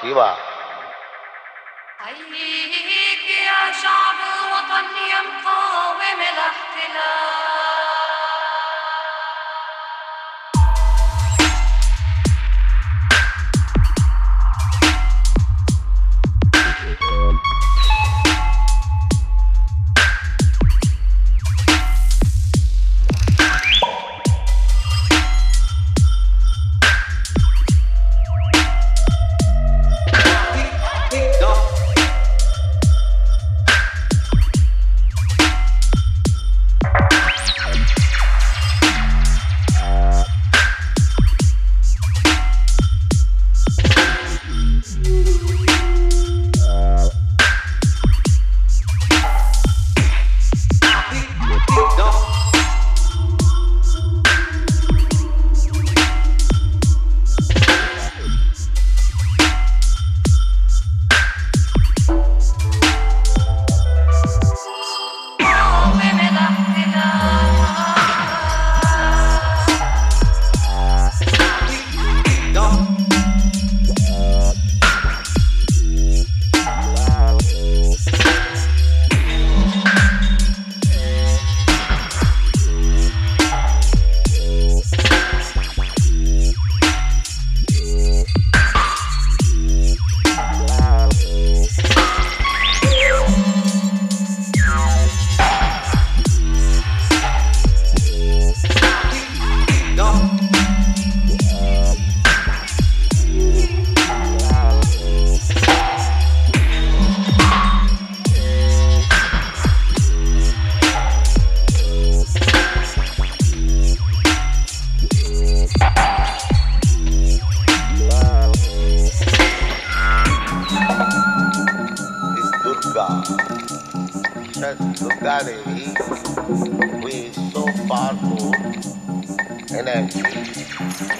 Shiva carry with so powerful energy.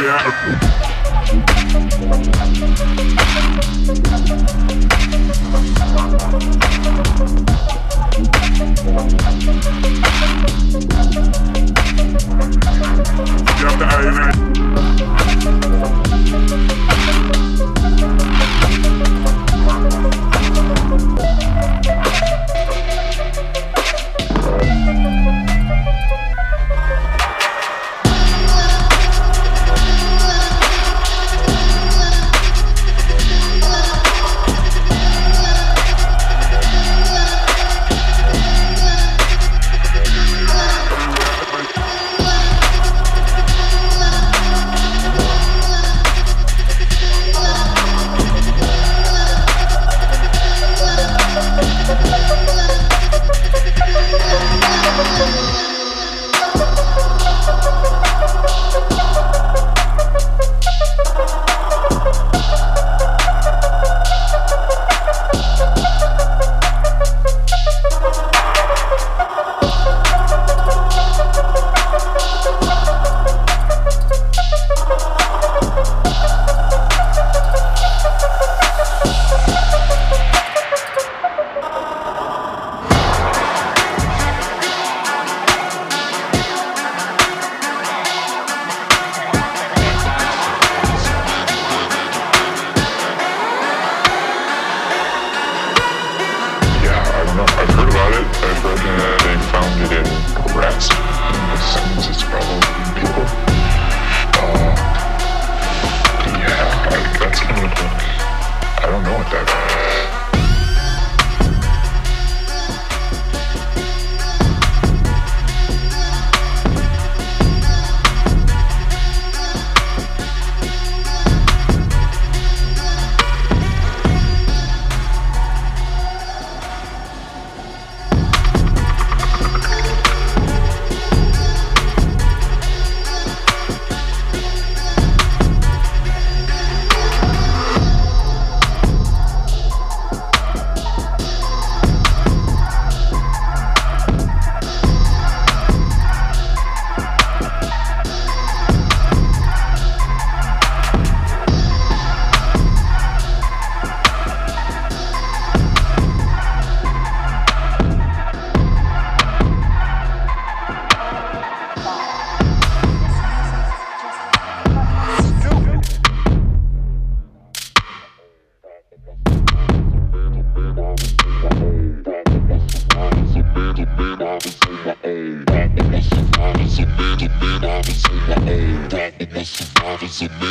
Yeah. have to. Yeah,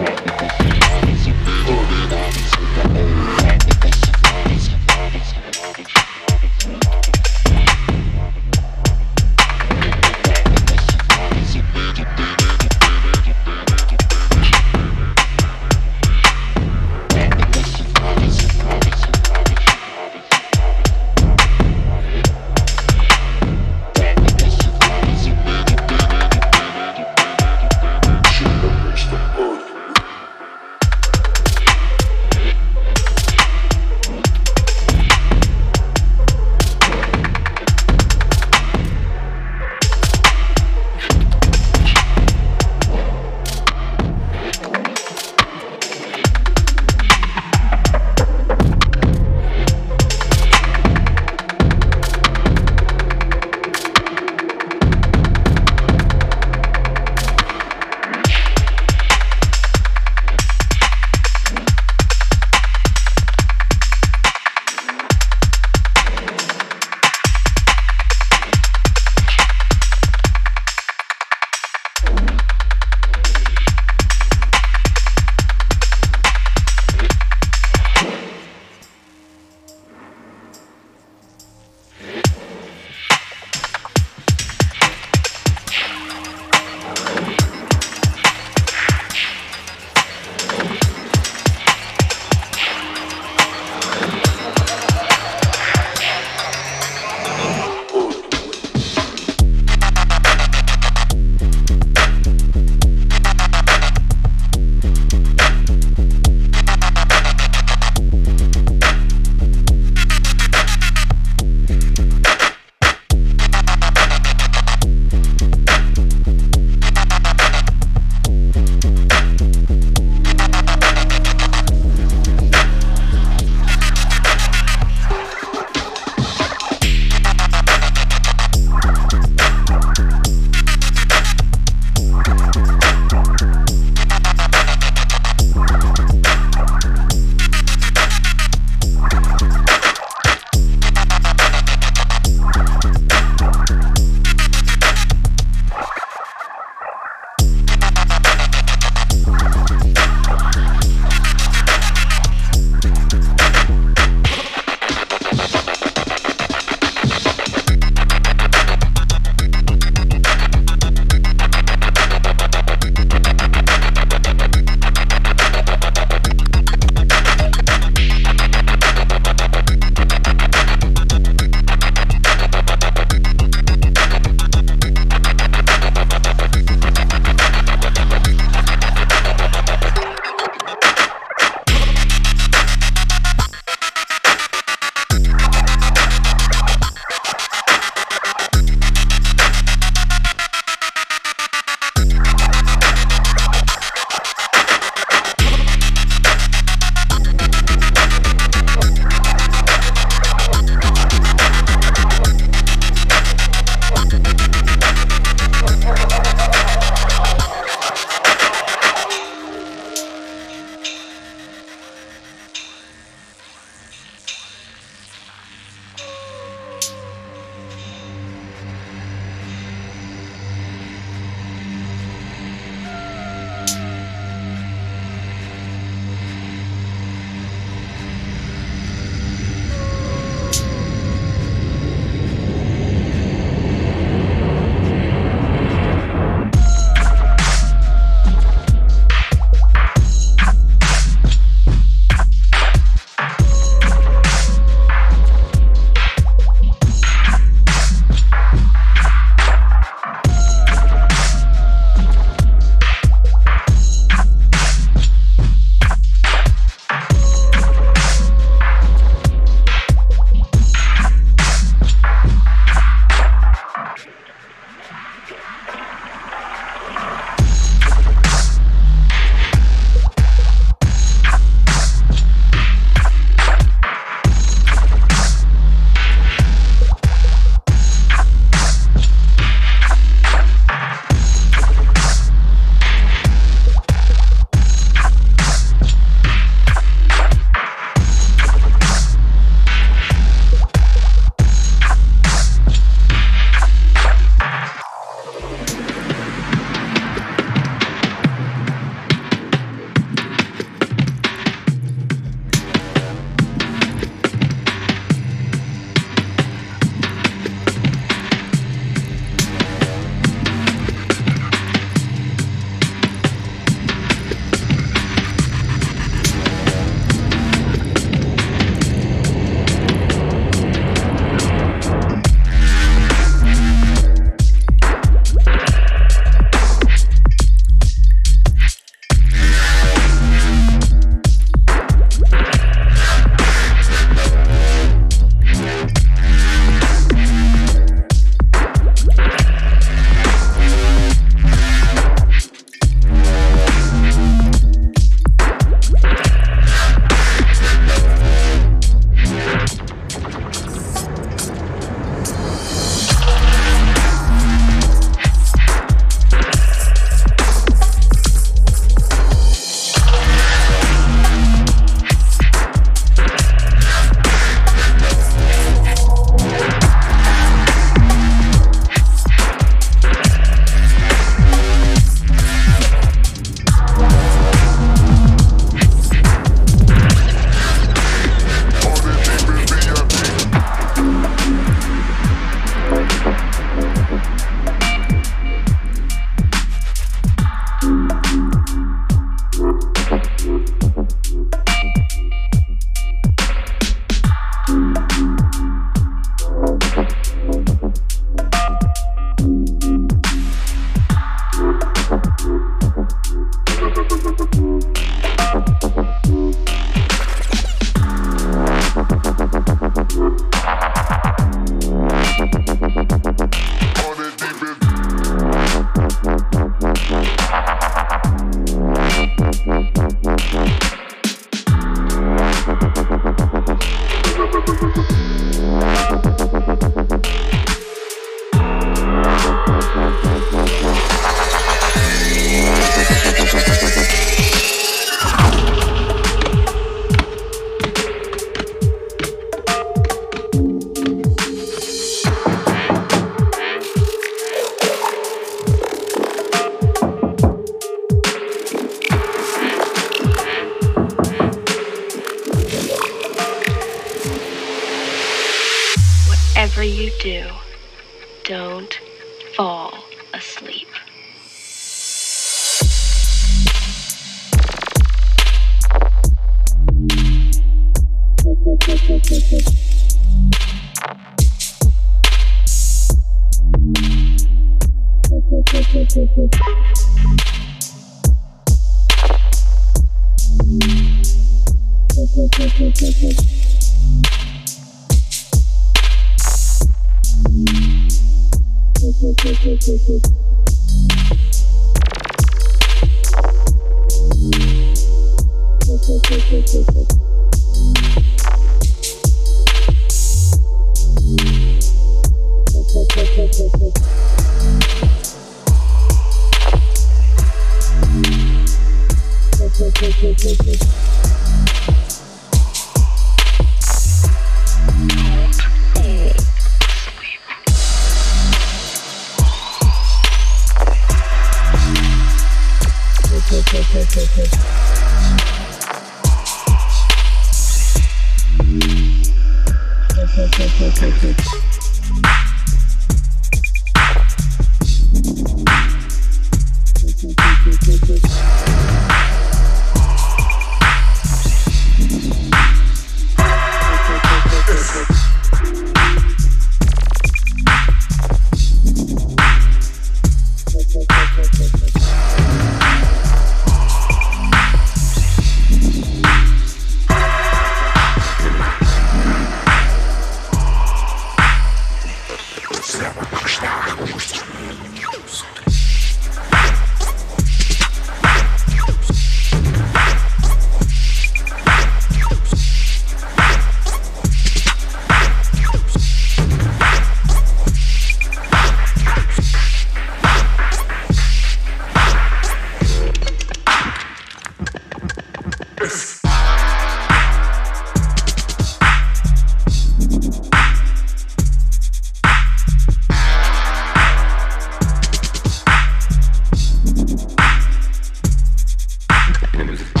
Minute.